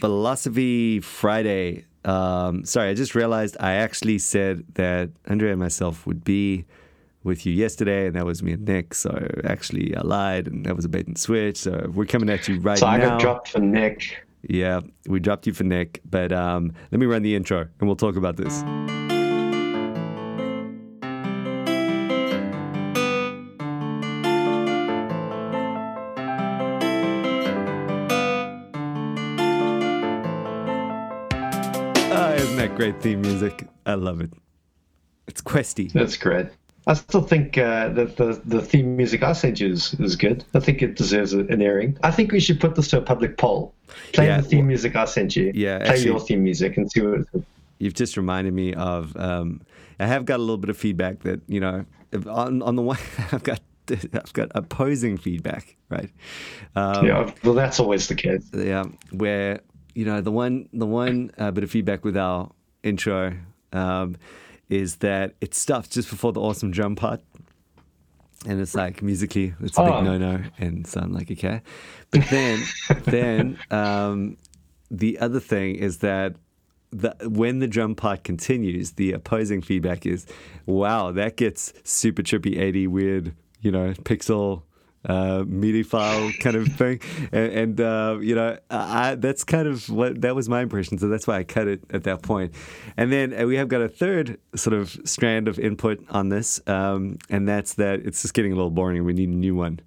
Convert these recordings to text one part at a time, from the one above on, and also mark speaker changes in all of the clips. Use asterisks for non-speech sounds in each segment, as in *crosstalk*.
Speaker 1: Philosophy Friday. Um, sorry, I just realized I actually said that Andrea and myself would be with you yesterday, and that was me and Nick. So actually, I lied, and that was a bait and switch. So we're coming at you right
Speaker 2: So
Speaker 1: now.
Speaker 2: So I got dropped for Nick.
Speaker 1: Yeah, we dropped you for Nick, but um, let me run the intro, and we'll talk about this. Great theme music? I love it. It's questy.
Speaker 2: That's great. I still think uh, that the, the theme music I sent you is, is good. I think it deserves an airing. I think we should put this to a public poll. Play
Speaker 1: Yeah,
Speaker 2: the theme
Speaker 1: well-
Speaker 2: music I sent you.
Speaker 1: Yeah,
Speaker 2: Play
Speaker 1: actually-
Speaker 2: your theme music and see what it
Speaker 1: You've just reminded me of. Um, I have got a little bit of feedback that you know, on on the *laughs* one, I've got I've got opposing feedback, right? Um,
Speaker 2: Yeah, well, that's always the case.
Speaker 1: yeah, where you know the one the one uh, bit of feedback with our intro um, is that it stops just before the awesome drum part, and it's like musically it's a
Speaker 2: Oh.
Speaker 1: big no no, and so I'm like okay, but then *laughs* then um, the other thing is that. The, when the drum part continues, the opposing feedback is, "Wow, that gets super trippy, 80 weird, you know, pixel uh, MIDI file kind of thing, and, and uh, you know, I, that's kind of what that was my impression. So that's why I cut it at that point. And then uh, we have got a third sort of strand of input on this, um, and that's that it's just getting a little boring, we need a new one.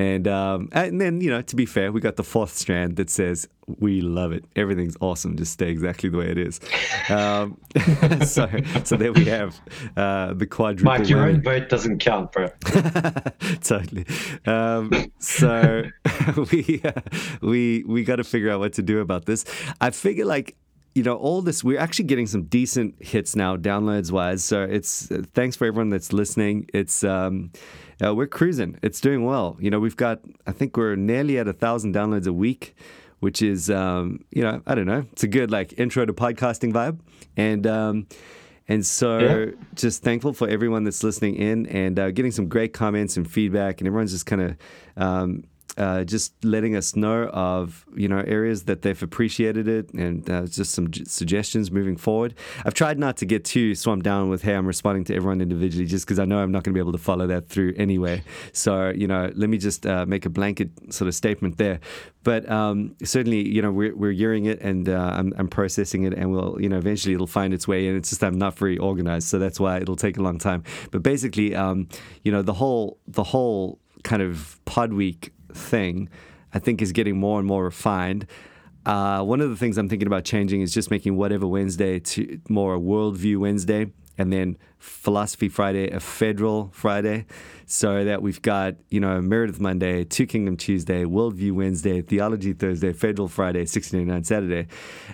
Speaker 1: And um, and then you know, to be fair, we got the fourth strand that says we love it. Everything's awesome. Just stay exactly the way it is. Um, *laughs* so so there we have uh, the quadruple.
Speaker 2: Mike, your own vote doesn't count, bro. *laughs*
Speaker 1: totally. Um, so *laughs* we uh, we we got to figure out what to do about this. I figure like you know all this we're actually getting some decent hits now downloads wise so it's uh, thanks for everyone that's listening it's um uh, we're cruising. It's doing well. You know we've got i think we're nearly at a thousand downloads a week which is um you know i don't know. It's a good like intro to podcasting vibe. And um and so,
Speaker 2: Yeah.
Speaker 1: just thankful for everyone that's listening in and uh, getting some great comments and feedback, and everyone's just kind of um, uh, just letting us know of you know areas that they've appreciated it, and uh, just some j- suggestions moving forward. I've tried not to get too swamped down with hey, I'm responding to everyone individually, just because I know I'm not going to be able to follow that through anyway. So you know, let me just uh, make a blanket sort of statement there. But um, certainly, you know, we're, we're hearing it and uh, I'm, I'm processing it, and we'll, you know, eventually it'll find its way in. It's just I'm not very organized, so that's why it'll take a long time. But basically, um, you know, the whole the whole kind of pod week thing, I think, is getting more and more refined. Uh, one of the things I'm thinking about changing is just making whatever Wednesday to more a worldview Wednesday, and then Philosophy Friday a federal Friday, so that we've got you know Meredith Monday, Two Kingdom Tuesday, Worldview Wednesday, Theology Thursday, Federal Friday, 1689 Saturday.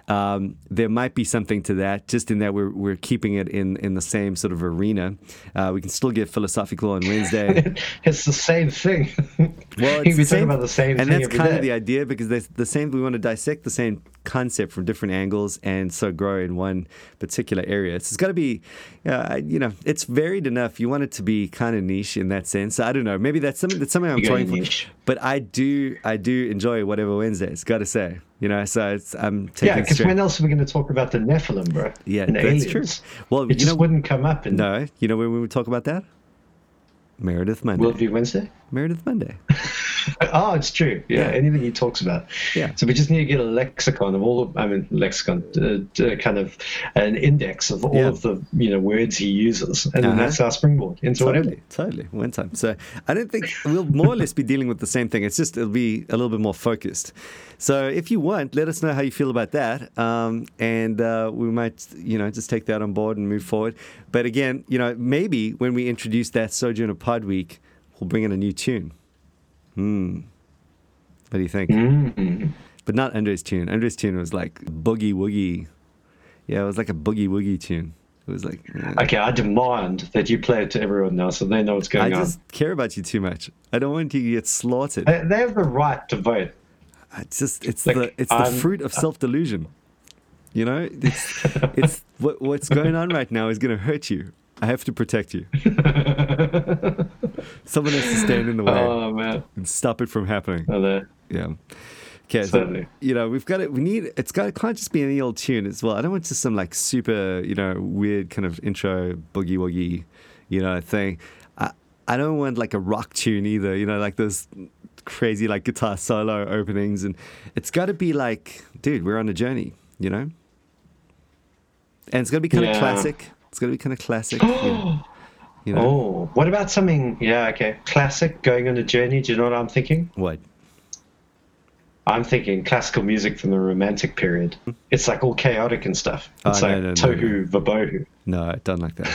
Speaker 1: Um, there might be something to that, just in that we're we're keeping it in in the same sort of arena. Uh, we can still get philosophical on Wednesday. *laughs*
Speaker 2: It's the same thing. *laughs*
Speaker 1: Well, it's the
Speaker 2: talking
Speaker 1: same,
Speaker 2: about the same
Speaker 1: and that's kind
Speaker 2: day.
Speaker 1: of the idea because there's the same. We want to dissect the same concept from different angles and so grow in one particular area. So it's got to be, uh, you know, it's varied enough. You want it to be kind of niche in that sense. I don't know. Maybe that's something that's something I'm trying for.
Speaker 2: niche.
Speaker 1: But I do, I do enjoy whatever Wednesdays. Got to say, you know. So it's I'm taking.
Speaker 2: Yeah, because when else are we going to talk about the Nephilim, bro?
Speaker 1: Yeah,
Speaker 2: and
Speaker 1: that's
Speaker 2: aliens?
Speaker 1: true. Well,
Speaker 2: it
Speaker 1: you
Speaker 2: just
Speaker 1: know-
Speaker 2: wouldn't come up in
Speaker 1: no, you know when we would talk about that. Meredith Monday.
Speaker 2: Worldview Wednesday.
Speaker 1: Meredith Monday. *laughs*
Speaker 2: Oh, it's true. Yeah,
Speaker 1: Yeah.
Speaker 2: anything he talks about.
Speaker 1: Yeah.
Speaker 2: So we just need to get a lexicon of all of, I mean, lexicon, uh, uh, kind of an index of all
Speaker 1: Yeah.
Speaker 2: of the, you know, words he uses. And
Speaker 1: Uh-huh.
Speaker 2: that's our springboard into whatever.
Speaker 1: Totally, totally. One time. So I don't think we'll more or less be dealing with the same thing. It's just it'll be a little bit more focused. So if you want, let us know how you feel about that, um, and uh, we might, you know, just take that on board and move forward. But again, you know, maybe when we introduce that Sojourner Pod Week, we'll bring in a new tune. Hmm. What do you think?
Speaker 2: Mm.
Speaker 1: But not Andre's tune. Andre's tune was like boogie woogie. Yeah, it was like a boogie woogie tune. It was like. uh,
Speaker 2: Okay, I demand that you play it to everyone now so they know what's
Speaker 1: I
Speaker 2: going on.
Speaker 1: I just care about you too much. I don't want you to get slaughtered.
Speaker 2: They, they have the right to vote.
Speaker 1: It's just it's
Speaker 2: Like,
Speaker 1: the it's the fruit of *laughs* self delusion. You know, it's it's *laughs* what what's going on right now is going to hurt you. I have to protect you. *laughs* Someone has to stand in the way
Speaker 2: Oh, man.
Speaker 1: and stop it from happening.
Speaker 2: Oh.
Speaker 1: Yeah. Okay, so, you know we've got it. We need it's got it can't just be any old tune as well. I don't want just some like super you know weird kind of intro boogie woogie, you know thing. I I don't want like a rock tune either. You know like those crazy like guitar solo openings, and it's got to be like, dude, we're on a journey. You know, and it's gonna be kind of
Speaker 2: Yeah.
Speaker 1: classic. It's gonna be kind of classic. you know, *gasps* you know?
Speaker 2: Oh, what about something? Yeah, okay. Classic, going on a journey. Do you know what I'm thinking?
Speaker 1: what?
Speaker 2: I'm thinking classical music from the Romantic period. It's like all chaotic and stuff.
Speaker 1: Oh,
Speaker 2: It's
Speaker 1: no,
Speaker 2: like
Speaker 1: no, no,
Speaker 2: tohu vabohu.
Speaker 1: No, I don't like that.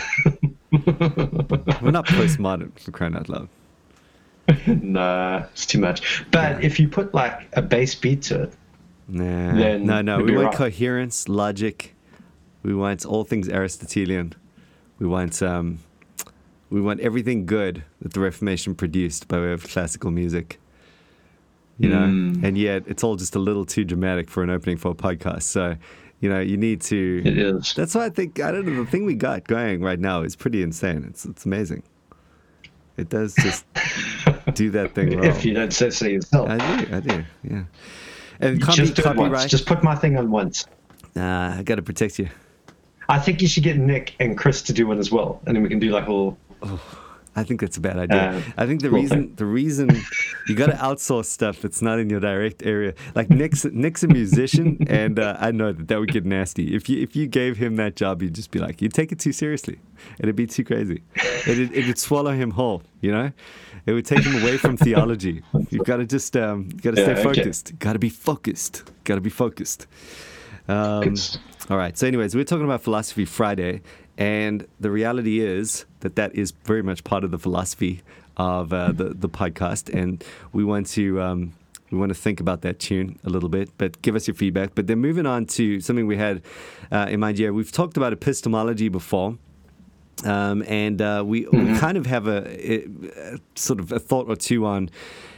Speaker 1: *laughs* we're not postmodern for crying out loud. *laughs*
Speaker 2: nah, it's too much. But
Speaker 1: Yeah.
Speaker 2: if you put like a bass beat to it,
Speaker 1: Nah,
Speaker 2: Then
Speaker 1: no, no. We want
Speaker 2: right.
Speaker 1: coherence, logic. We want all things Aristotelian. We want um, we want everything good that the Reformation produced by way of classical music. You know,
Speaker 2: Mm.
Speaker 1: and yet it's all just a little too dramatic for an opening for a podcast. So, you know, you need to.
Speaker 2: it is.
Speaker 1: That's why I think I don't know. The thing we got going right now is pretty insane. It's it's amazing. It does just *laughs* do that thing wrong.
Speaker 2: If you don't say so yourself.
Speaker 1: I do, I do, yeah. And can't
Speaker 2: Just do it once. Just put my thing on once.
Speaker 1: Nah, I got to protect you.
Speaker 2: I think you should get Nick and Chris to do one as well, and then we can do like a little. Oh.
Speaker 1: I think that's a bad idea.
Speaker 2: Uh,
Speaker 1: I think the
Speaker 2: cool
Speaker 1: reason
Speaker 2: thing.
Speaker 1: the reason *laughs* you got to outsource stuff that's not in your direct area. Like Nick's Nick's a musician, and uh, I know that that would get nasty. If you if you gave him that job, you'd just be like, you'd take it too seriously. It'd be too crazy. It'd it'd swallow him whole. You know, it would take him away from theology. You've got to just um, got to
Speaker 2: Yeah,
Speaker 1: stay
Speaker 2: okay.
Speaker 1: focused. Got to be focused. Got to be focused. Um, all right. So, anyways, we're talking about Philosophy Friday, and the reality is that that is very much part of the philosophy of uh, the the podcast, and we want to. Um, we want to think about that tune a little bit, but give us your feedback. But then moving on to something we had uh, in mind here. We've talked about epistemology before, um, and uh, we, we kind of have a, a, a sort of a thought or two on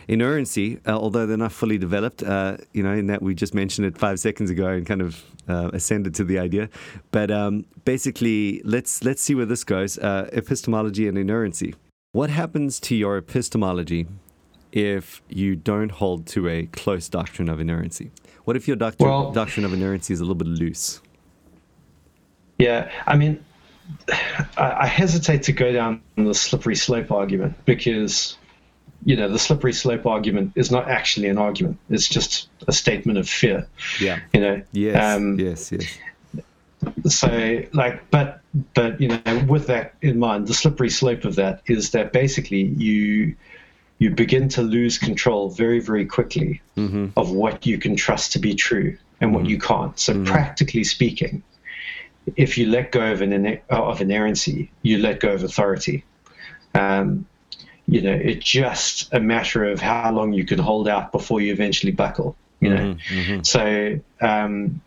Speaker 1: inerrancy, uh, although they're not fully developed. Uh, you know, in that we just mentioned it five seconds ago and kind of uh, ascended to the idea. But um, basically, let's let's see where this goes. Uh, epistemology and inerrancy. What happens to your epistemology if you don't hold to a close doctrine of inerrancy? What if your doctrine,
Speaker 2: Well-
Speaker 1: doctrine of inerrancy is a little bit loose?
Speaker 2: Yeah, I mean, *sighs* I, I hesitate to go down the slippery slope argument because, you know, the slippery slope argument is not actually an argument. It's just a statement of fear.
Speaker 1: Yeah.
Speaker 2: You know.
Speaker 1: Yes.
Speaker 2: Um,
Speaker 1: yes. Yes.
Speaker 2: so like but but you know with that in mind the slippery slope of that is that basically you you begin to lose control very very quickly of what you can trust to be true and what you can't so practically speaking if you let go of an of inerrancy you let go of authority um, you know it's just a matter of how long you can hold out before you eventually buckle you know so um,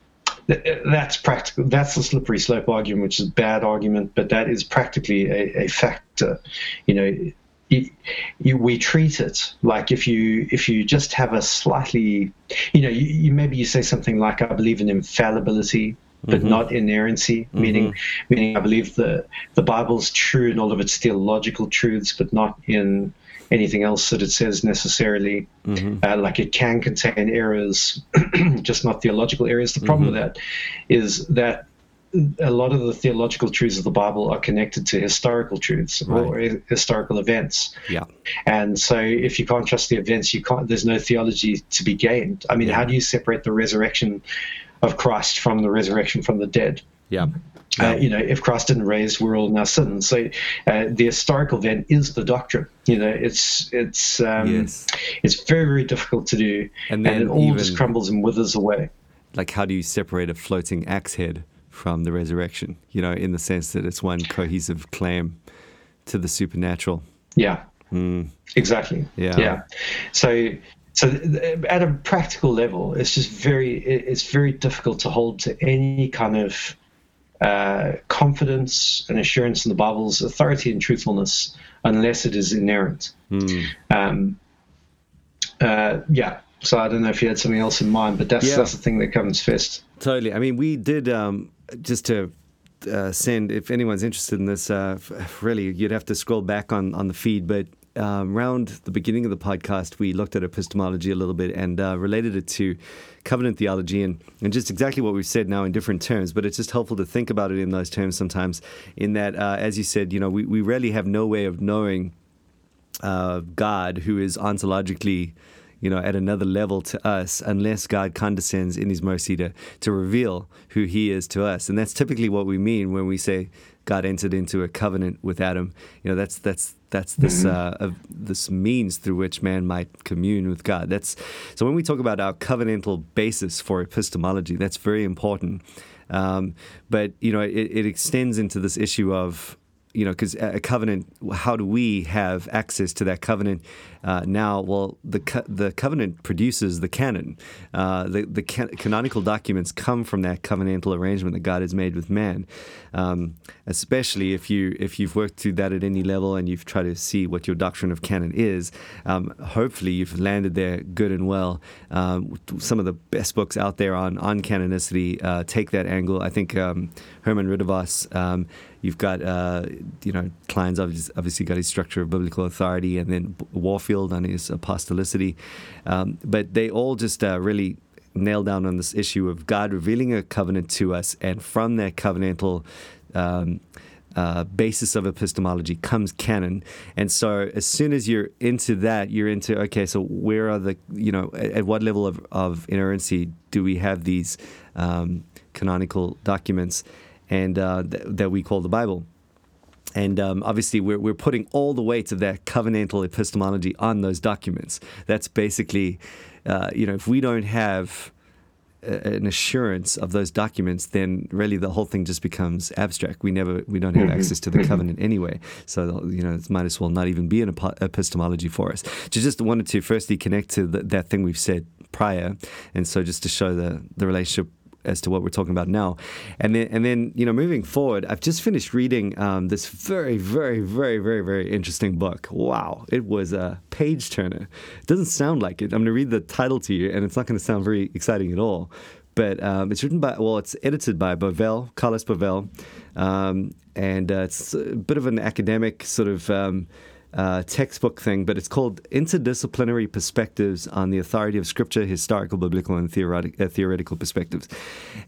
Speaker 2: th- that's practical. That's the slippery slope argument, which is a bad argument, but that is practically a, a factor. You know, you, you, we treat it like if you if you just have a slightly, you know, you, you maybe you say something like, "I believe in infallibility." But mm-hmm. not inerrancy, meaning mm-hmm. meaning I believe the the Bible's true in all of its theological truths, but not in anything else that it says necessarily. Mm-hmm. Uh, like it can contain errors, *clears throat* just not theological errors. The problem with that is that a lot of the theological truths of the Bible are connected to historical truths or hi- historical events.
Speaker 1: Yeah.
Speaker 2: And so, if you can't trust the events, you can't. There's no theology to be gained. I mean, how do you separate the resurrection of Christ from the resurrection from the dead?
Speaker 1: Yeah.
Speaker 2: Uh, you know, if Christ didn't raise, we're all our sins. So, uh, the historical event is the doctrine. You know, it's it's um,
Speaker 1: Yes.
Speaker 2: it's very very difficult to do,
Speaker 1: And
Speaker 2: and,
Speaker 1: then
Speaker 2: it all just crumbles and withers away.
Speaker 1: like how do you separate a floating axe head from the resurrection you know in the sense that it's one cohesive claim to the supernatural
Speaker 2: Yeah, exactly.
Speaker 1: Hmm. Yeah.
Speaker 2: yeah. So, so at a practical level, it's just very it's very difficult to hold to any kind of uh, confidence and assurance in the Bible's authority and truthfulness unless it is inerrant.
Speaker 1: Hmm.
Speaker 2: Um, uh, yeah. So I don't know if you had something else in mind, but that's
Speaker 1: Yeah.
Speaker 2: that's the thing that comes first.
Speaker 1: totally i mean we did um, just to uh, send if anyone's interested in this uh, f- really you'd have to scroll back on on the feed but um, around the beginning of the podcast, we looked at epistemology a little bit and uh, related it to covenant theology and, and just exactly what we've said now in different terms. But it's just helpful to think about it in those terms sometimes, in that, uh, as you said, you know, we, we really have no way of knowing uh, God who is ontologically you know, at another level to us unless God condescends in his mercy to, to reveal who he is to us. And that's typically what we mean when we say God entered into a covenant with Adam. You know, that's that's that's this mm-hmm. uh, this means through which man might commune with God. That's so when we talk about our covenantal basis for epistemology, that's very important. Um, but you know, it, it extends into this issue of you know, because a covenant, how do we have access to that covenant uh, now? Well, the co- the covenant produces the canon. Uh, the the canonical documents come from that covenantal arrangement that God has made with man. Um, especially if you if you've worked through that at any level and you've tried to see what your doctrine of canon is. Um, hopefully, you've landed there good and well. Um, some of the best books out there on on canonicity uh, take that angle. I think um, Herman um, You've got, uh, you know, Kline's obviously got his structure of biblical authority, and then Warfield on his apostolicity. Um, but they all just uh, really nail down on this issue of God revealing a covenant to us, and from that covenantal um, uh, basis of epistemology comes canon. And so as soon as you're into that, you're into, okay, so where are the, you know, at, at what level of, of inerrancy do we have these um, canonical documents? And uh, th- that we call the Bible. And um, obviously, we're, we're putting all the weight of that covenantal epistemology on those documents. That's basically, uh, you know, if we don't have an assurance of those documents, then really the whole thing just becomes abstract. We never, we don't have mm-hmm. access to the mm-hmm. covenant anyway. So you know, it might as well not even be an epistemology for us. So just wanted to firstly connect to the, that thing we've said prior, and so just to show the the relationship as to what we're talking about now. And then, and then you know, moving forward, I've just finished reading um, this very, very, very, very, very interesting book. Wow, it was a page turner. It doesn't sound like it. I'm going to read the title to you, and it's not going to sound very exciting at all. But um, it's written by, well, it's edited by Bovell, Carlos Bovell, um, and uh, it's a bit of an academic sort of um, uh, textbook thing, but it's called Interdisciplinary Perspectives on the Authority of Scripture, Historical, Biblical, and Theoretic, uh, Theoretical Perspectives.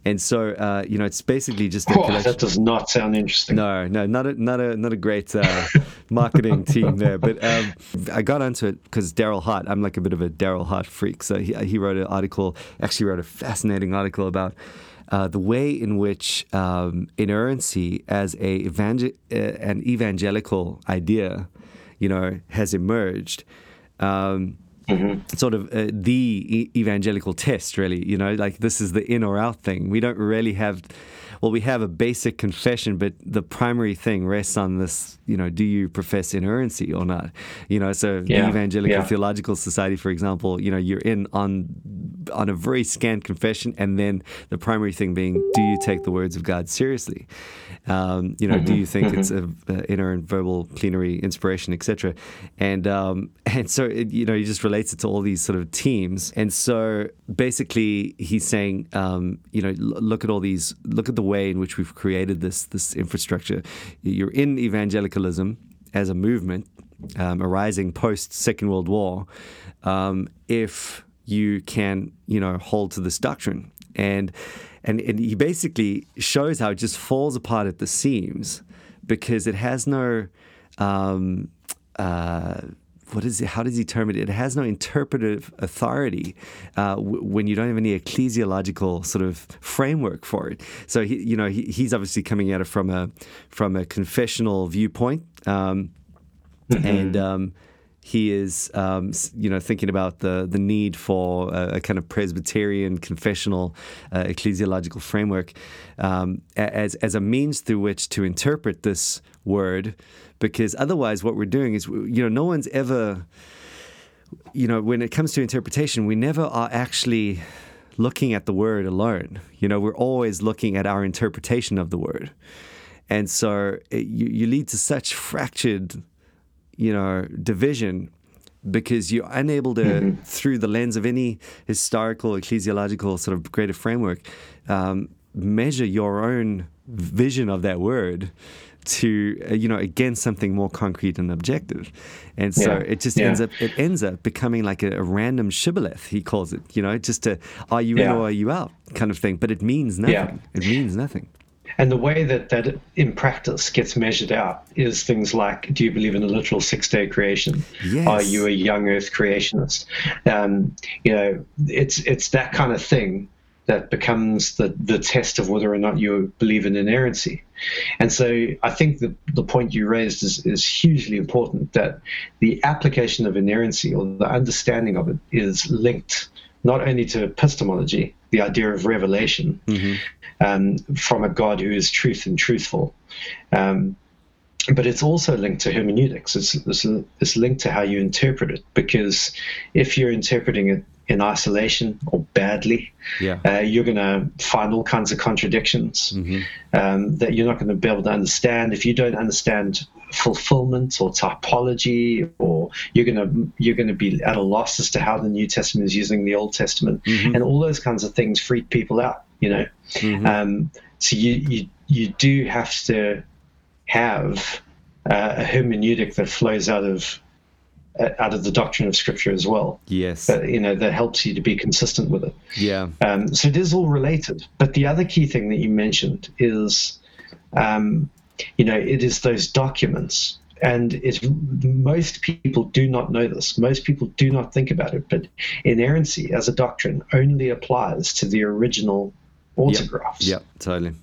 Speaker 1: And so, uh, you know, it's basically just
Speaker 2: oh, that does not sound interesting.
Speaker 1: No, no, not a not a not a great uh, *laughs* marketing team there. But um, I got onto it because Darryl Hart. I'm like a bit of a Darryl Hart freak. So he he wrote an article, actually wrote a fascinating article about. Uh, the way in which um, inerrancy as a evangel- uh, an evangelical idea you know, has emerged. Um, mm-hmm. Sort of uh, the e- evangelical test, really. You know, like this is the in or out thing. We don't really have well, we have a basic confession, but the primary thing rests on this, you know, do you profess inerrancy or not? You know, so yeah. the Evangelical yeah. Theological Society, for example, you know, you're in on on a very scant confession, and then the primary thing being, do you take the words of God seriously? Um, you know, mm-hmm. do you think mm-hmm. it's a, a inner verbal plenary inspiration, etc. And um, *laughs* and so it, you know, he just relates it to all these sort of teams, and so basically he's saying, um, you know, look at all these, look at the way in which we've created this this infrastructure. You're in evangelicalism as a movement um, arising post Second World War. Um, if you can, you know, hold to this doctrine, and, and and he basically shows how it just falls apart at the seams because it has no. Um, uh, what is it? How does he term it? It has no interpretive authority uh, w- when you don't have any ecclesiological sort of framework for it. So he, you know, he, he's obviously coming at it from a from a confessional viewpoint, um, mm-hmm. and um, he is, um, you know, thinking about the the need for a, a kind of Presbyterian confessional uh, ecclesiological framework um, as as a means through which to interpret this word because otherwise, what we're doing is, you know, no one's ever, you know, when it comes to interpretation, we never are actually looking at the word alone. You know, we're always looking at our interpretation of the word. And so it, you, you lead to such fractured, you know, division because you're unable to, mm-hmm. through the lens of any historical, ecclesiological sort of greater framework, um, measure your own vision of that word to uh, you know against something more concrete and objective and so
Speaker 2: Yeah.
Speaker 1: it just
Speaker 2: Yeah.
Speaker 1: ends up it ends up becoming like a, a random shibboleth he calls it you know just a are you in or are you out kind of thing but it means nothing
Speaker 2: Yeah.
Speaker 1: it means nothing
Speaker 2: And the way that that in practice gets measured out is things like: Do you believe in a literal six-day creation?
Speaker 1: Yes.
Speaker 2: Are you a young Earth creationist? Um, you know, it's it's that kind of thing that becomes the the test of whether or not you believe in inerrancy. And so, I think the the point you raised is is hugely important. That the application of inerrancy or the understanding of it is linked not only to epistemology, the idea of revelation, um, from a God who is truth and truthful. Um, but it's also linked to hermeneutics. It's, it's, it's linked to how you interpret it. Because if you're interpreting it in isolation or badly,
Speaker 1: yeah.
Speaker 2: uh, you're going to find all kinds of contradictions um, that you're not going to be able to understand. If you don't understand fulfillment or typology, or you're going to you're going to be at a loss as to how the New Testament is using the Old Testament, and all those kinds of things freak people out. You know, um, so you you you do have to have uh, a hermeneutic that flows out of out of the doctrine of Scripture as well.
Speaker 1: yes
Speaker 2: Uh, you know that helps you to be consistent with it.
Speaker 1: yeah
Speaker 2: Um, so it is all related. But the other key thing that you mentioned is, um, you know, it is those documents. And it's most people do not know this. Most people do not think about it. But inerrancy as a doctrine only applies to the original autographs.
Speaker 1: yep totally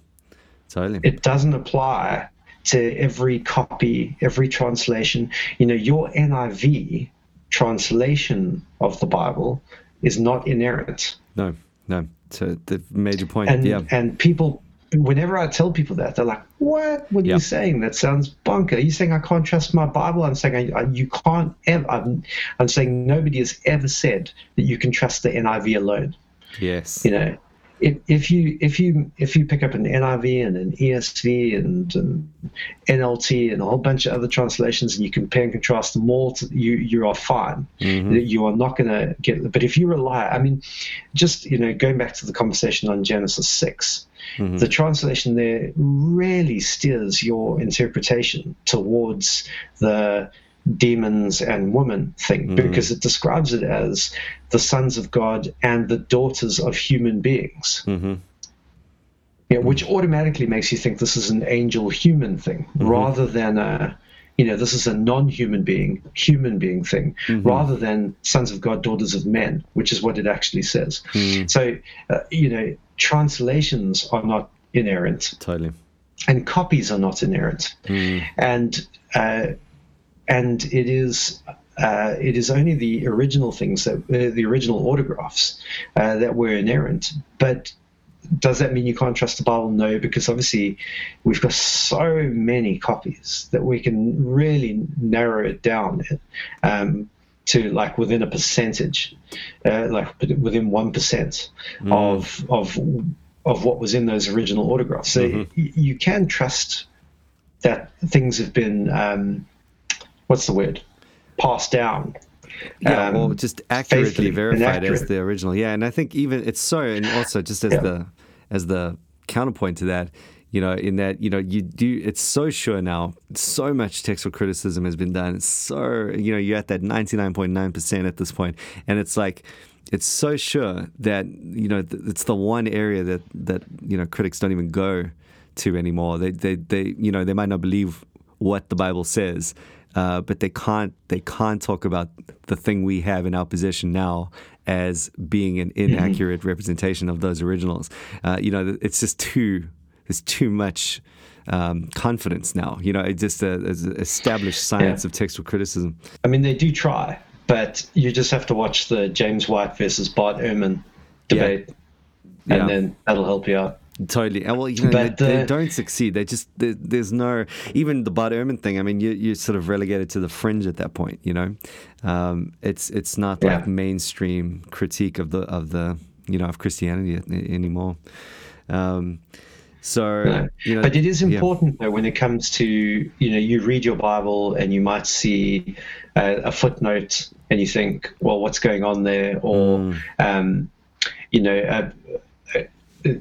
Speaker 1: totally
Speaker 2: It doesn't apply to every copy, every translation. You know, your NIV translation of the Bible is not inerrant.
Speaker 1: no no. So the major point
Speaker 2: and
Speaker 1: yeah.
Speaker 2: and people whenever i tell people that they're like what? What are
Speaker 1: Yeah.
Speaker 2: you saying? That sounds bunker. Are you saying i can't trust my bible? I'm saying I, I, you can't ever I'm, I'm saying nobody has ever said that you can trust the niv alone.
Speaker 1: Yes.
Speaker 2: You know if, if you if you if you pick up an NIV and an ESV and, um, and NLT and a whole bunch of other translations and you compare and contrast them all, to, you you are fine. Mm-hmm. You are not going to get. But if you rely, I mean, just you know, going back to the conversation on Genesis 6 mm-hmm. the translation there really steers your interpretation towards the demons and woman thing hmm. because it describes it as the sons of God and the daughters of human beings. Mm-hmm. Yeah, which automatically makes you think this is an angel human thing mm-hmm. rather than a you know this is a non-human being human being thing mm-hmm. rather than sons of god daughters of men which is what it actually says. Hmm. So uh, you know translations are not inerrant.
Speaker 1: Totally.
Speaker 2: And copies are not inerrant. Hmm. And uh, and it is uh, it is only the original things that uh, the original autographs uh, that were inerrant but does that mean you can't trust the Bible? No, because obviously we've got so many copies that we can really narrow it down um, to like within a percentage, uh, like within one of of of what was in those original autographs. So y- you can trust that things have been um, what's the word passed down
Speaker 1: yeah,
Speaker 2: um,
Speaker 1: or just accurately verified as the original. Yeah, and I think even it's so, and also just as
Speaker 2: Yeah.
Speaker 1: the as the counterpoint to that, you know, in that you know you do it's so sure now. So much textual criticism has been done. It's so you know you're at that ninety nine point nine percent at this point, and it's like. It's so sure that you know th- it's the one area that that you know critics don't even go to anymore. They they they you know they might not believe what the Bible says, uh, but they can't they can't talk about the thing we have in our possession now as being an inaccurate representation of those originals. Uh, you know, it's just too there's too much um, confidence now. You know, it's just uh, an established science
Speaker 2: Yeah.
Speaker 1: of textual criticism.
Speaker 2: I mean, they do try, but you just have to watch the James White versus Bart Ehrman debate, and
Speaker 1: Yeah.
Speaker 2: then that'll help you out.
Speaker 1: Totally. Well, you know,
Speaker 2: But,
Speaker 1: they, they
Speaker 2: uh,
Speaker 1: don't succeed. They just there, there's no even the Bart Ehrman thing. I mean, you you're sort of relegated to the fringe at that point. You know, um, it's it's not
Speaker 2: Yeah.
Speaker 1: like mainstream critique of the of the you know of Christianity anymore. Um, so
Speaker 2: No.
Speaker 1: you know,
Speaker 2: but it is
Speaker 1: yeah.
Speaker 2: important though when it comes to you know you read your Bible and you might see uh, a footnote and you think, well, what's going on there, or
Speaker 1: Mm.
Speaker 2: um, you know. A,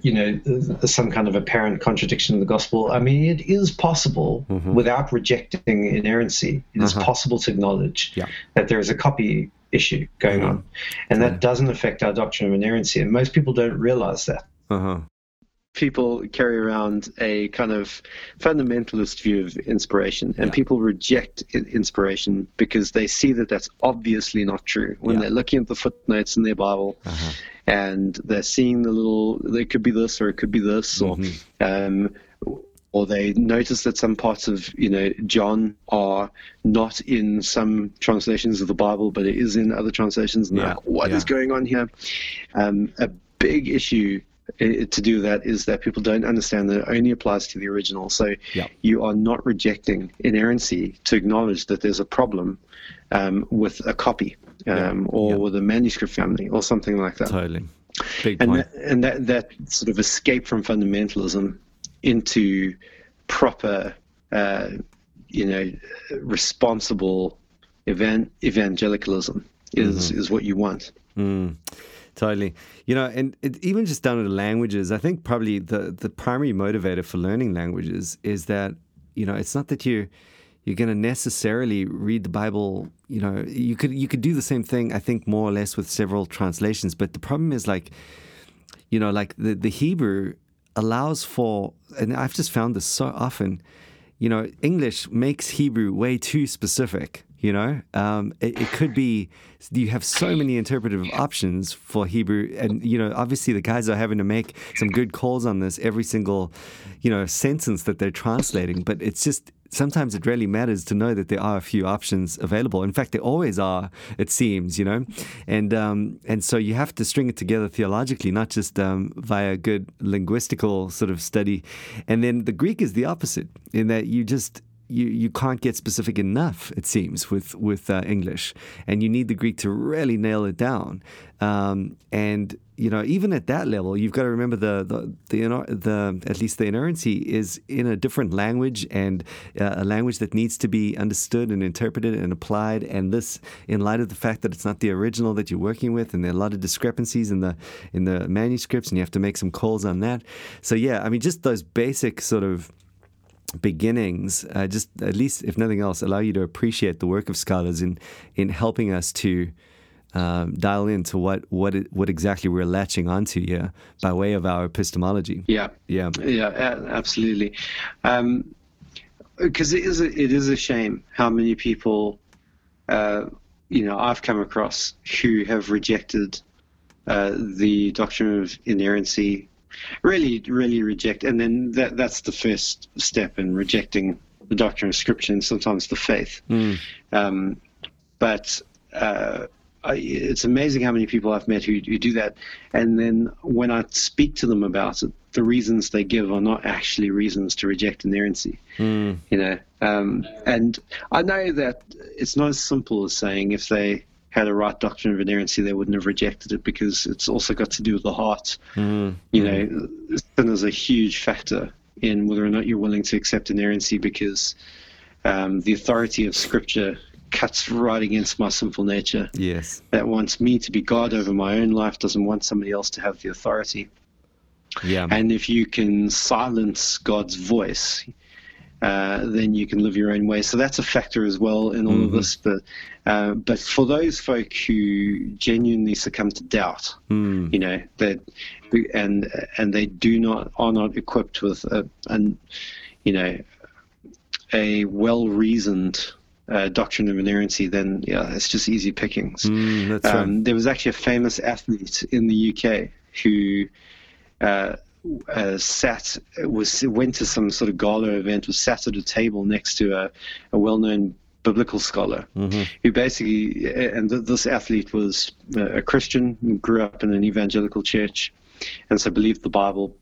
Speaker 3: you know, some kind of apparent contradiction in the gospel. I mean, it is possible mm-hmm. without rejecting inerrancy. It is uh-huh. possible to acknowledge yeah. that there is a copy issue going mm-hmm. on, and that doesn't affect our doctrine of inerrancy. And most people don't realize that.
Speaker 1: Uh-huh
Speaker 2: people carry around a kind of fundamentalist view of inspiration, and yeah. people reject inspiration because they see that that's obviously not true. When yeah. they're looking at the footnotes in their Bible, uh-huh. and they're seeing the little, there could be this or it could be this, mm-hmm. or um, or they notice that some parts of you know John are not in some translations of the Bible, but it is in other translations. And yeah. like, what yeah. is going on here? Um, a big issue to do that is that people don't understand that it only applies to the original. So yep. you are not rejecting inerrancy to acknowledge that there's a problem um, with a copy um, yep. or yep. with a manuscript family or something like that.
Speaker 1: Totally. Big
Speaker 2: and
Speaker 1: point.
Speaker 2: That, and that, that sort of escape from fundamentalism into proper, uh, you know, responsible event evangelicalism is mm-hmm. is what you want.
Speaker 1: Mm. Totally. You know, and it, even just down to languages, I think probably the, the primary motivator for learning languages is that, you know, it's not that you you're going to necessarily read the Bible. You know, you could you could do the same thing. I think more or less with several translations. But the problem is like, you know, like the the Hebrew allows for, and I've just found this so often. You know, English makes Hebrew way too specific. You know, um, it, it, could be you have so many interpretive options for Hebrew, and you know, obviously the guys are having to make some good calls on this every single, you know, sentence that they're translating. But it's just sometimes it really matters to know that there are a few options available. In fact, there always are. It seems, you know, and um, and so you have to string it together theologically, not just um, via good linguistical sort of study. And then the Greek is the opposite in that you just you, you can't get specific enough, it seems, with with uh, English, and you need the Greek to really nail it down. Um, and you know, even at that level, you've got to remember the the the, the at least the inerrancy is in a different language and uh, a language that needs to be understood and interpreted and applied. And this, in light of the fact that it's not the original that you're working with, and there are a lot of discrepancies in the in the manuscripts, and you have to make some calls on that. So yeah, I mean, just those basic sort of beginnings, uh, just at least, if nothing else, allow you to appreciate the work of scholars in in helping us to um, dial into what what it, what exactly we're latching onto here by way of our epistemology.
Speaker 2: Yeah,
Speaker 1: yeah,
Speaker 2: yeah, absolutely. Because um, it is a, it is a shame how many people, uh, you know, I've come across who have rejected uh, the doctrine of inerrancy really, really reject, and then that that's the first step in rejecting the doctrine of Scripture and sometimes the faith. Mm. Um, but uh, I, it's amazing how many people I've met who, who do that, and then when I speak to them about it, the reasons they give are not actually reasons to reject inerrancy. Mm. You know, um, and I know that it's not as simple as saying if they had a right doctrine of inerrancy, they wouldn't have rejected it because it's also got to do with the heart. Mm. You know, sin is a huge factor in whether or not you're willing to accept inerrancy because um, the authority of Scripture cuts right against my sinful nature.
Speaker 1: Yes.
Speaker 2: That wants me to be God over my own life, doesn't want somebody else to have the authority.
Speaker 1: Yeah.
Speaker 2: And if you can silence God's voice, uh, then you can live your own way. So that's a factor as well in all mm-hmm. of this. But uh, but for those folk who genuinely succumb to doubt, mm. you know that and and they do not are not equipped with a, an you know a well reasoned uh, doctrine of inerrancy, then yeah, it's just easy pickings.
Speaker 1: Mm, um,
Speaker 2: right. There was actually a famous athlete in the UK who uh, uh, sat was went to some sort of gala event, was sat at a table next to a, a well-known biblical scholar mm-hmm. who basically and th- this athlete was a Christian, grew up in an evangelical church, and so believed the Bible.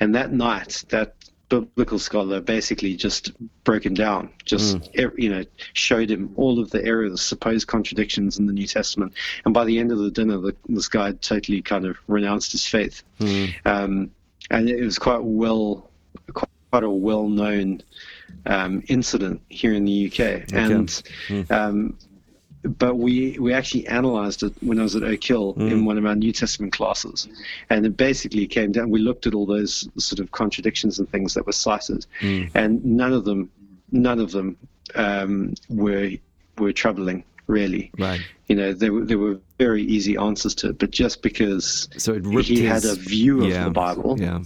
Speaker 2: And that night, that biblical scholar basically just broke him down, just mm. you know showed him all of the errors, supposed contradictions in the New Testament. And by the end of the dinner, the, this guy totally kind of renounced his faith. Mm. Um, and it was quite well, quite a well-known um, incident here in the UK. Okay. And mm. um,
Speaker 4: but we we actually analyzed it when I was at Oak Hill mm. in one of our New Testament classes, and it basically came down. We looked at all those sort of contradictions and things that were cited, mm. and none of them, none of them um, were were troubling really.
Speaker 1: Right.
Speaker 4: You know, there were there were very easy answers to it, but just because
Speaker 1: so it
Speaker 4: he
Speaker 1: his,
Speaker 4: had a view of
Speaker 1: yeah,
Speaker 4: the Bible,
Speaker 1: yeah.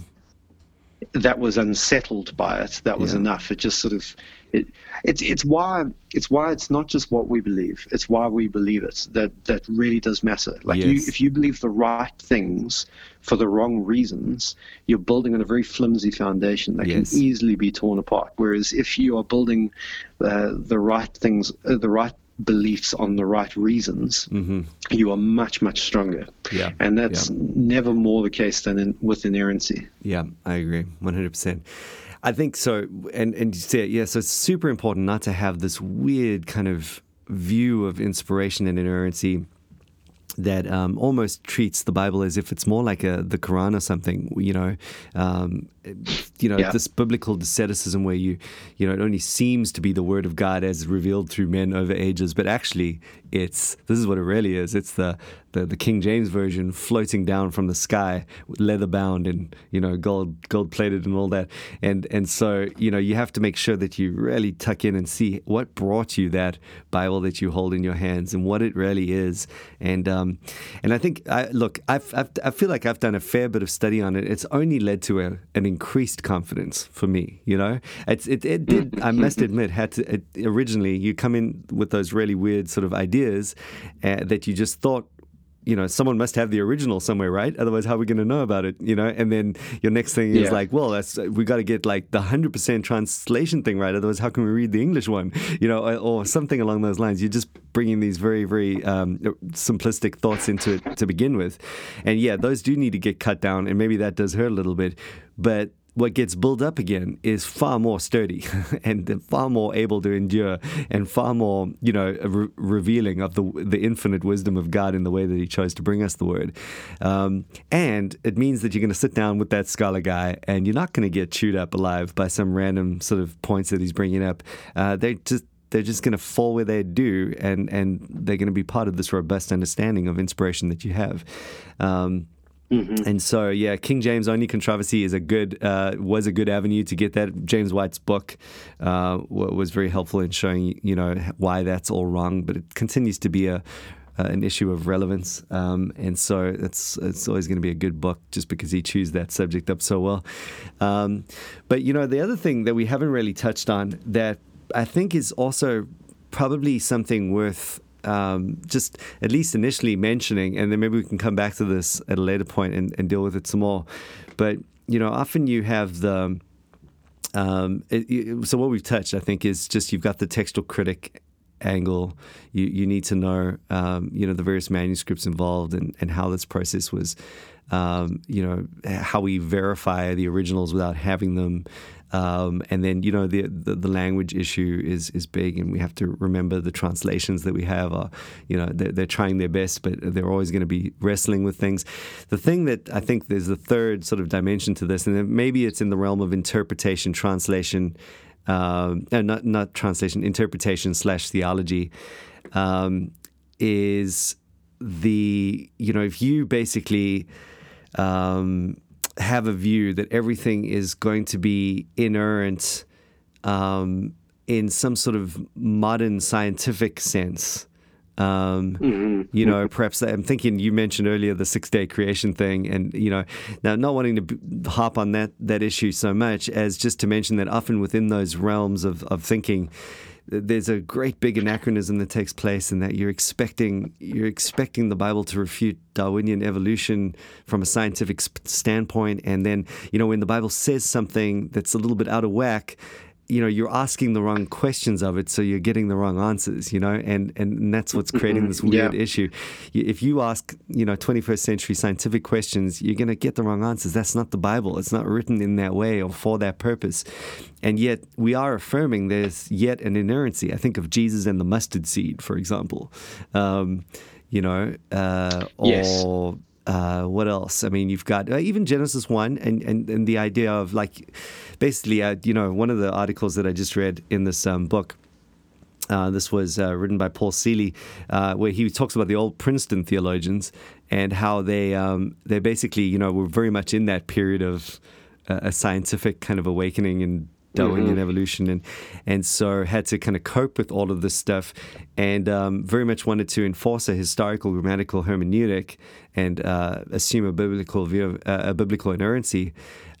Speaker 4: that was unsettled by it, that was
Speaker 1: Yeah.
Speaker 4: enough. It just sort of it, it's it's why it's why it's not just what we believe; it's why we believe it that that really does matter. Like you, if you believe the right things for the wrong reasons, you're building on a very flimsy foundation that
Speaker 1: Yes.
Speaker 4: can easily be torn apart. Whereas if you are building uh, the right things, uh, the right beliefs on the right reasons, you are much much stronger.
Speaker 1: Mm-hmm. Yeah.
Speaker 4: And that's never more the case than in, with inerrancy.
Speaker 1: Yeah, I agree, one hundred percent. I think so, and and you say yeah. So it's super important not to have this weird kind of view of inspiration and inerrancy that um, almost treats the Bible as if it's more like a the Quran or something. You know, um, you know
Speaker 4: Yeah.
Speaker 1: this biblical asceticism where you you know it only seems to be the Word of God as revealed through men over ages, but actually it's this is what it really is. It's the the, the King James version floating down from the sky, leather bound and you know gold gold plated and all that. And and so you know you have to make sure that you really tuck in and see what brought you that Bible that you hold in your hands and what it really is. And um, and I think I look I've, I've I feel like I've done a fair bit of study on it. It's only led to a, an increased confidence for me. You know, it's it, it did I must admit had to it, originally you come in with those really weird sort of ideas uh, that you just thought you know, someone must have the original somewhere, right? Otherwise, how are we going to know about it? You know, and then your next thing is
Speaker 4: Yeah.
Speaker 1: like, well, that's we got to get like the hundred percent translation thing right. Otherwise, how can we read the English one? You know, or, or something along those lines. You're just bringing these very, very um, simplistic thoughts into it to begin with, and yeah, those do need to get cut down, and maybe that does hurt a little bit, but what gets built up again is far more sturdy *laughs* and far more able to endure and far more, you know, re- revealing of the the infinite wisdom of God in the way that He chose to bring us the Word. Um, and it means that you're going to sit down with that scholar guy, and you're not going to get chewed up alive by some random sort of points that he's bringing up. Uh, they just they're just going to fall where they do, and and they're going to be part of this robust understanding of inspiration that you have. Um, and so, yeah, King James only controversy is a good uh, was a good avenue to get that. James White's book uh, was very helpful in showing you know why that's all wrong, but it continues to be a uh, an issue of relevance, um, and so it's it's always going to be a good book just because he chews that subject up so well. Um, but you know, the other thing that we haven't really touched on that I think is also probably something worth um, just at least initially mentioning, and then maybe we can come back to this at a later point and, and deal with it some more. But you know, often you have the um, it, it- so what we've touched, I think, is just you've got the textual critic angle. You you need to know um, you know the various manuscripts involved and, and how this process was. Um, you know how we verify the originals without having them, um, and then you know the, the the language issue is is big, and we have to remember the translations that we have are you know they're, they're trying their best, but they're always going to be wrestling with things. The thing that I think there's a third sort of dimension to this, and maybe it's in the realm of interpretation, translation, um, no, not not translation, interpretation slash theology, um, is the you know if you basically um, have a view that everything is going to be inerrant um, in some sort of modern scientific sense. Um, You know, perhaps I'm thinking you mentioned earlier the six day creation thing, and you know, now not wanting to harp on that that issue so much as just to mention that often within those realms of, of thinking, th- there's a great big anachronism that takes place, in that you're expecting you're expecting the Bible to refute Darwinian evolution from a scientific standpoint, and then you know when the Bible says something that's a little bit out of whack you know you're asking the wrong questions of it so you're getting the wrong answers you know and and that's what's creating this weird
Speaker 4: Yeah.
Speaker 1: issue if you ask you know 21st century scientific questions you're going to get the wrong answers. That's not the bible. It's not written in that way or for that purpose. And yet we are affirming there's yet an inerrancy. I think of jesus and the mustard seed for example. Um, you know uh, or
Speaker 4: Yes.
Speaker 1: Uh, what else? I mean, you've got uh, even Genesis 1 and, and, and the idea of like basically, uh, you know, one of the articles that I just read in this um, book Uh, this was uh, written by Paul Seely, where he talks about the old Princeton theologians and how they um, they basically you know were very much in that period of a scientific kind of awakening and Darwinian mm-hmm. evolution, and and so had to kind of cope with all of this stuff, and um, very much wanted to enforce a historical grammatical hermeneutic and uh, assume a biblical view of uh, a biblical inerrancy,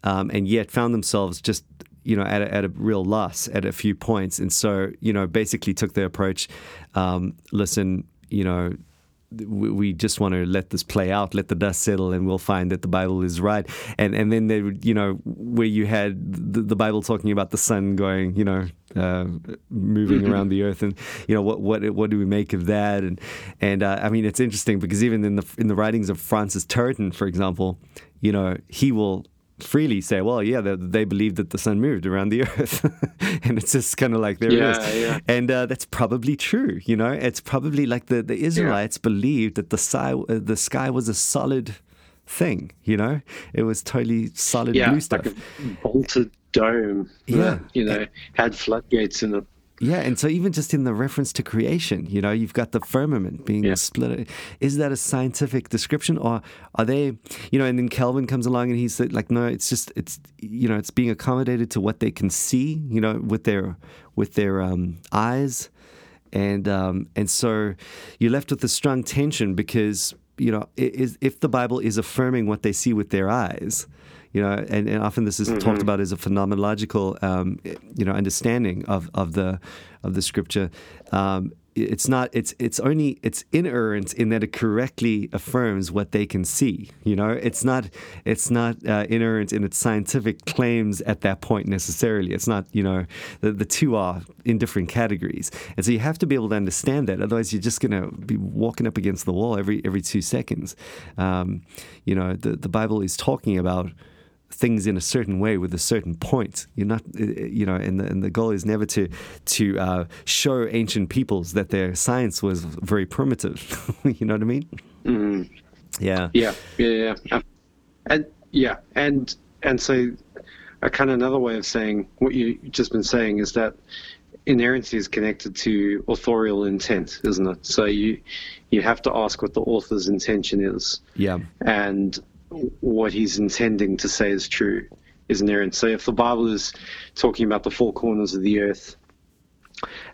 Speaker 1: um, and yet found themselves just you know, at a, at a real loss at a few points. And so, you know, basically took the approach um, listen, you know, we just want to let this play out, let the dust settle, and we'll find that the Bible is right. And and then they you know, where you had the, the Bible talking about the sun going, you know, uh, moving mm-hmm. around the earth, and you know what what what do we make of that? And and uh, I mean, it's interesting because even in the in the writings of Francis Turretin, for example, you know, he will freely say, well, yeah, they, they believed that the sun moved around the *laughs* earth. and it's just kind of like, there yeah, it is. Yeah. And uh, that's probably true. You know, it's probably like the, the Israelites yeah. believed that the sky, uh, the sky was a solid thing, you know, it was totally solid
Speaker 2: yeah,
Speaker 1: blue stuff.
Speaker 2: Like a bolted dome. Yeah. That, you know, had floodgates in it.
Speaker 1: Yeah, and so even just in the reference to creation, you know, you've got the firmament being yeah. split. Is that a scientific description, or are they, you know? And then Calvin comes along and he's like, no, it's just it's you know, it's being accommodated to what they can see, you know, with their with their um, eyes, and um, and so you're left with a strong tension because you know, if the Bible is affirming what they see with their eyes, you know, and, and often this is mm-hmm. talked about as a phenomenological, um, you know, understanding of, of the of the scripture. Um, it's not it's it's only it's inerrant in that it correctly affirms what they can see you know? It's not it's not uh, inerrant in its scientific claims at that point necessarily. It's not you know the, the two are in different categories. And so you have to be able to understand that. Otherwise you're just going to be walking up against the wall every every two seconds. Um, you know the the bible is talking about things in a certain way with a certain point. You're not, uh, uh, you know, and the, and the goal is never to to uh, show ancient peoples that their science was very primitive. *laughs* you know what I mean?
Speaker 2: Mm.
Speaker 1: Yeah.
Speaker 2: Yeah. Yeah. Yeah. And yeah, and and so a kind of another way of saying what you've just been saying is that inerrancy is connected to authorial intent, isn't it? So you you have to ask what the author's intention is.
Speaker 1: Yeah.
Speaker 2: And what he's intending to say is true is inerrant. So if the Bible is talking about the four corners of the earth,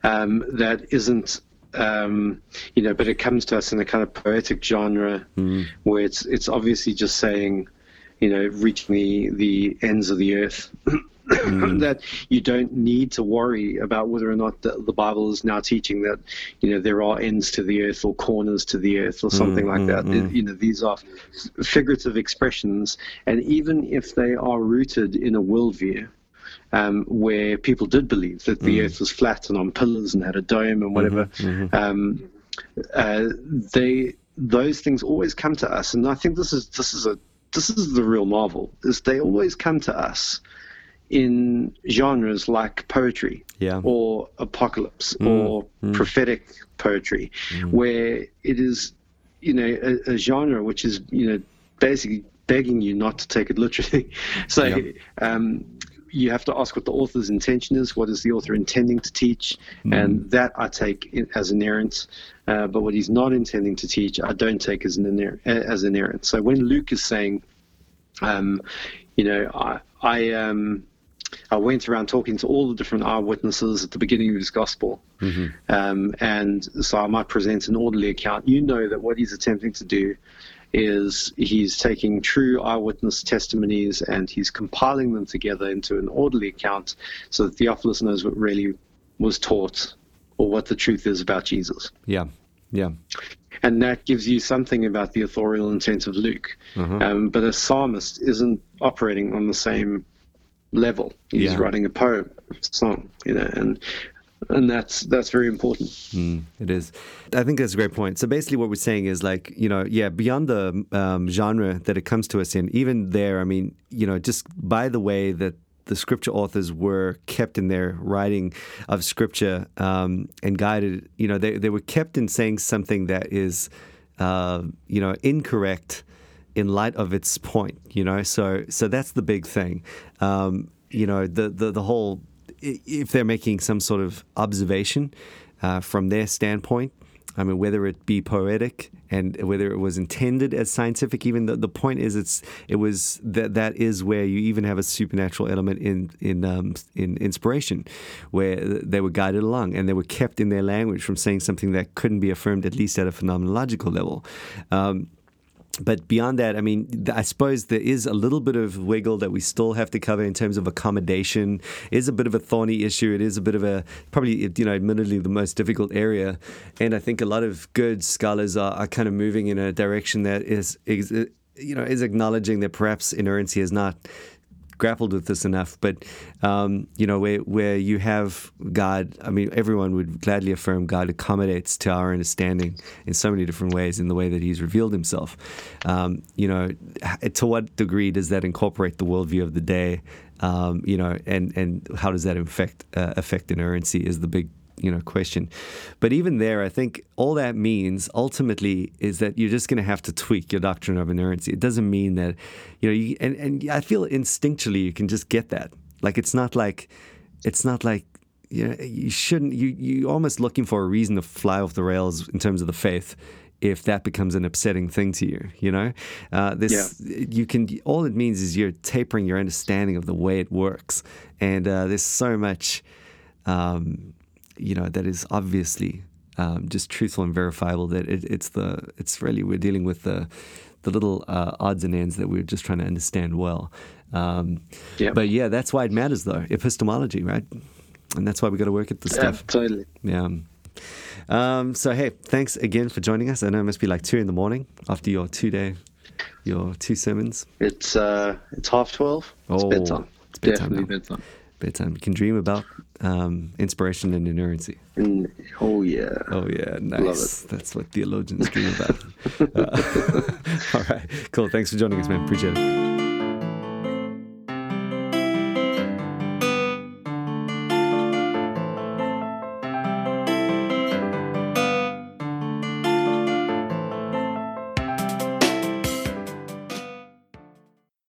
Speaker 2: um, that isn't um, you know, but it comes to us in a kind of poetic genre mm. where it's it's obviously just saying, you know, reaching the the ends of the earth. *clears throat* mm. *coughs* that you don't need to worry about whether or not the, the, Bible is now teaching that you know there are ends to the earth or corners to the earth or something mm, like that. Mm, it, you know these are figurative expressions, and even if they are rooted in a worldview. Um, where people did believe that the mm. earth was flat and on pillars and had a dome and whatever, mm-hmm, mm-hmm. Um, uh, they those things always come to us, and I think this is this is a this is the real marvel is they always come to us in genres like poetry
Speaker 1: yeah.
Speaker 2: or apocalypse mm. or mm. prophetic poetry, mm. where it is, you know, a, a, genre which is, you know, basically begging you not to take it literally. *laughs* so yeah. um, you have to ask what the author's intention is. What is the author intending to teach? Mm. And that I take as inerrant. Uh, but what he's not intending to teach, I don't take as an inerrant. As inerrant. So when Luke is saying, um, you know, I, I um, I went around talking to all the different eyewitnesses at the beginning of his gospel. Mm-hmm. Um, and so I might present an orderly account. You know that what he's attempting to do is he's taking true eyewitness testimonies and he's compiling them together into an orderly account so that Theophilus knows what really was taught or what the truth is about Jesus.
Speaker 1: Yeah, yeah.
Speaker 2: And that gives you something about the authorial intent of Luke. Mm-hmm. Um, but a psalmist isn't operating on the same level. He's yeah. writing a poem, song, you know, and and that's that's very important.
Speaker 1: Mm, it is. I think that's a great point. So basically, what we're saying is like you know, yeah, beyond the um, genre that it comes to us in, even there, I mean, you know, just by the way that the scripture authors were kept in their writing of scripture um, and guided, you know, they they were kept in saying something that is, uh, you know, incorrect in light of its point, you know. So so that's the big thing. Um, you know, the, the the whole if they're making some sort of observation, uh, from their standpoint. I mean, whether it be poetic and whether it was intended as scientific, even the, the point is, it's it was that that is where you even have a supernatural element in in um, in inspiration, where they were guided along and they were kept in their language from saying something that couldn't be affirmed at least at a phenomenological level. Um, but beyond that, I mean, I suppose there is a little bit of wiggle that we still have to cover in terms of accommodation. It is a bit of a thorny issue. It is a bit of a probably, you know, admittedly the most difficult area. And I think a lot of good scholars are, are kind of moving in a direction that is, is you know, is acknowledging that perhaps inerrancy is not grappled with this enough. But um, you know, where where you have God, I mean, everyone would gladly affirm God accommodates to our understanding in so many different ways in the way that He's revealed Himself. Um, you know, to what degree does that incorporate the worldview of the day? Um, you know, and and how does that affect uh, affect inerrancy is the big you know question. But even there, I think all that means ultimately is that you're just going to have to tweak your doctrine of inerrancy. It doesn't mean that you know, you, and and I feel instinctually you can just get that. Like it's not like it's not like you know, you shouldn't you you almost looking for a reason to fly off the rails in terms of the faith if that becomes an upsetting thing to you, you know, uh, this yeah. you can. All it means is you're tapering your understanding of the way it works, and uh, there's so much um, you know that is obviously um, just truthful and verifiable. That it, it's the it's really we're dealing with the the little uh, odds and ends that we're just trying to understand well. Um. But yeah, that's why it matters though epistemology, right? And that's why we got to work at the stuff.
Speaker 4: Yeah, totally.
Speaker 1: Yeah. Um, so hey, thanks again for joining us. I know it must be like two in the morning after your two day, your two sermons.
Speaker 4: It's uh, it's half twelve. It's oh, bedtime. It's bedtime Definitely now. bedtime
Speaker 1: bedtime. You can dream about um, inspiration and inerrancy.
Speaker 4: Mm, oh yeah.
Speaker 1: Oh yeah, nice. That's what theologians dream about. *laughs* uh, *laughs* all right, cool. Thanks for joining us, man. Appreciate it.